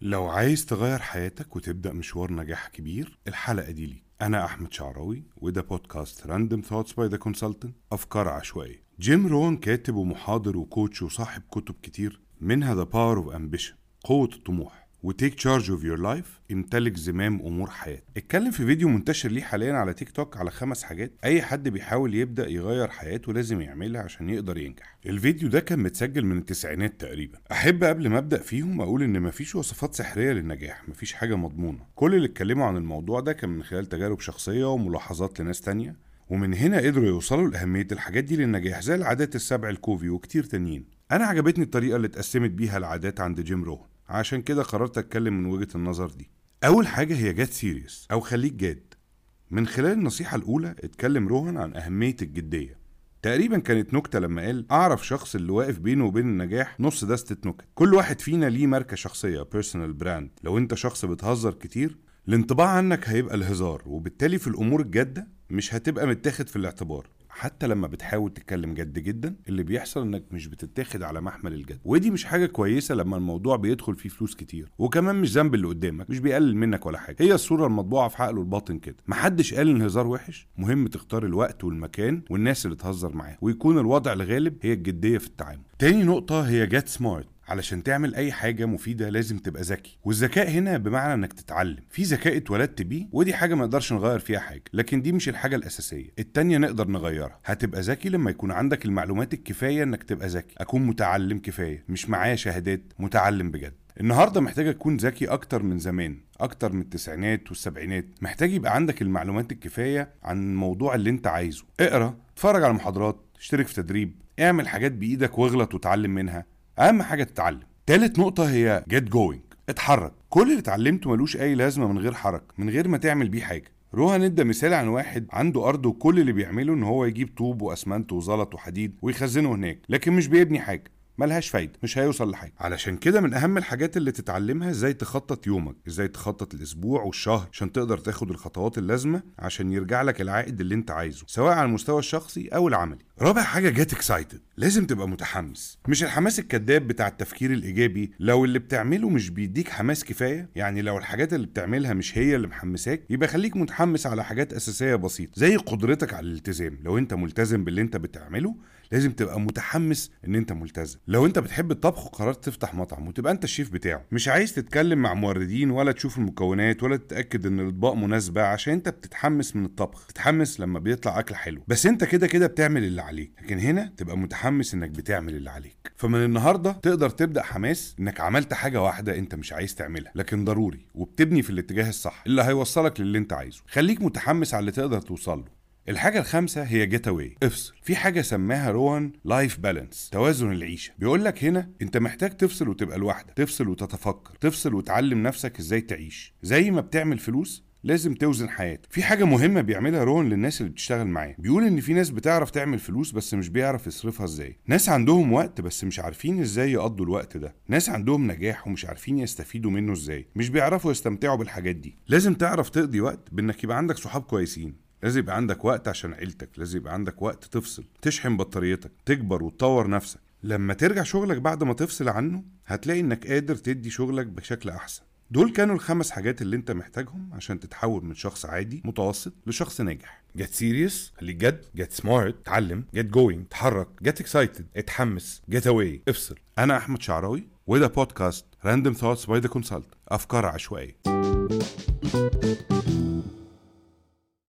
لو عايز تغير حياتك وتبدأ مشوار نجاح كبير الحلقة دي ليك. أنا أحمد شعراوي وده بودكاست Random Thoughts by The Consultant أفكار عشوائية. جيم رون كاتب ومحاضر و coach وصاحب كتب كتير منها The Power of Ambition قوة الطموح. و Take Charge of Your Life امتلك زمام أمور حياتك. اتكلم في فيديو منتشر ليه حاليا على تيك توك على خمس حاجات أي حد بيحاول يبدأ يغير حياته لازم يعملها عشان يقدر ينجح. الفيديو ده كان متسجل من التسعينات تقريبا. أحب قبل ما أبدأ فيهم أقول إن مفيش وصفات سحرية للنجاح مفيش حاجة مضمونة. كل اللي اتكلموا عن الموضوع ده كان من خلال تجارب شخصية وملاحظات لناس تانية ومن هنا قدروا يوصلوا لأهمية الحاجات دي للنجاح زي العادات السبع لكوفي وكتير تانيين. أنا عجبتني الطريقة اللي اتقسمت بيها العادات عند جيم روهن. عشان كده قررت أتكلم من وجهة النظر دي. أول حاجة هي get serious أو خليك جاد. من خلال النصيحة الأولى اتكلم روهن عن أهمية الجدية. تقريبا كانت نكتة لما قال أعرف شخص اللي واقف بينه وبين النجاح نص دستة نكت. كل واحد فينا ليه ماركة شخصية personal brand لو أنت شخص بتهزر كتير الانطباع عنك هيبقى الهزار وبالتالي في الأمور الجادة مش هتبقى متاخد في الاعتبار. حتى لما بتحاول تتكلم جد جدا اللي بيحصل إنك مش بتتاخد على محمل الجد. ودي مش حاجة كويسة لما الموضوع بيدخل فيه فلوس كتير. وكمان مش ذنب اللي قدامك مش بيقلل منك ولا حاجة. هي الصورة المطبوعة في عقله الباطن كده. محدش قال إن الهزار وحش. مهم تختار الوقت والمكان والناس اللي تهزر معاها. ويكون الوضع الغالب هي الجدية في التعامل. تاني نقطة هي جات سمارت علشان تعمل أي حاجة مفيدة لازم تبقى ذكي. والذكاء هنا بمعنى إنك تتعلم. في ذكاء اتولدت بيه ودي حاجة ما نقدرش نغير فيها حاجة. لكن دي مش الحاجة الأساسية. التانية نقدر نغيرها. هتبقى ذكي لما يكون عندك المعلومات الكفاية إنك تبقى ذكي. أكون متعلم كفاية مش معايا شهادات متعلم بجد. النهارده محتاج تكون ذكي أكتر من زمان أكتر من التسعينات والسبعينات. محتاج يبقى عندك المعلومات الكفاية عن الموضوع اللي أنت عايزه. اقرأ اتفرج على محاضرات اشترك في تدريب اعمل حاجات بإيدك واغلط وتعلم منها. أهم حاجة تتعلم. تالت نقطة هي جيت جوينج اتحرك. كل اللي اتعلمته ملوش أي لازمة من غير حركة من غير ما تعمل بيه حاجة. روها ندى مثال عن واحد عنده أرض وكل اللي بيعمله إن هو يجيب طوب وأسمنت وزلط وحديد ويخزنه هناك لكن مش بيبني حاجة. ملهاش فايدة مش هيوصل لحاجة. علشان كده من أهم الحاجات اللي تتعلمها إزاي تخطط يومك إزاي تخطط الأسبوع والشهر عشان تقدر تاخد الخطوات اللازمة عشان يرجع لك العائد اللي أنت عايزه سواء على المستوى الشخصي أو العملي. رابع حاجة جيت اكسايتد لازم تبقى متحمس. مش الحماس الكذاب بتاع التفكير الإيجابي؟ لو اللي بتعمله مش بيديك حماس كفاية يعني لو الحاجات اللي بتعملها مش هي اللي محمساك يبقى خليك متحمس على حاجات أساسية بسيطة زي قدرتك على الالتزام. لو أنت ملتزم باللي أنت بتعمله لازم تبقى متحمس إن أنت ملتزم. لو أنت بتحب الطبخ وقررت تفتح مطعم وتبقى أنت الشيف بتاعه. مش عايز تتكلم مع موردين ولا تشوف المكونات ولا تتأكد إن الأطباق مناسبة عشان أنت بتتحمس من الطبخ. تتحمس لما بيطلع أكل حلو. بس أنت كده كده بتعمل اللي عليك. لكن هنا تبقى متحمس إنك بتعمل اللي عليك. فمن النهارده تقدر تبدأ حماس إنك عملت حاجة واحدة أنت مش عايز تعملها لكن ضروري وبتبني في الاتجاه الصح اللي هيوصلك للي أنت عايزه. خليك متحمس على اللي تقدر توصل له. الحاجة الخامسة هي get away افصل. في حاجة سماها رون life balance توازن العيشة. بيقول لك هنا أنت محتاج تفصل وتبقى لوحدك تفصل وتتفكر تفصل وتعلم نفسك إزاي تعيش. زي ما بتعمل فلوس لازم توزن حياتك في حاجة مهمة بيعملها رون للناس اللي بتشتغل معاه. بيقول إن في ناس بتعرف تعمل فلوس بس مش بيعرف يصرفها إزاي. ناس عندهم وقت بس مش عارفين إزاي يقضوا الوقت ده. ناس عندهم نجاح ومش عارفين يستفيدوا منه إزاي. مش بيعرفوا يستمتعوا بالحاجات دي. لازم تعرف تقضي وقت بإنك يبقى عندك صحاب كويسين. لازم يبقى عندك وقت عشان عيلتك. لازم يبقى عندك وقت تفصل تشحن بطاريتك تكبر وتطور نفسك. لما ترجع شغلك بعد ما تفصل عنه هتلاقي إنك قادر تدي شغلك بشكل أحسن. دول كانوا الخمس حاجات اللي انت محتاجهم عشان تتحول من شخص عادي متوسط لشخص ناجح. get serious خليك جد. get smart اتعلم. get going اتحرك. get excited اتحمس. get away افصل. أنا أحمد شعراوي وده بودكاست Random Thoughts by The Consultant أفكار عشوائية.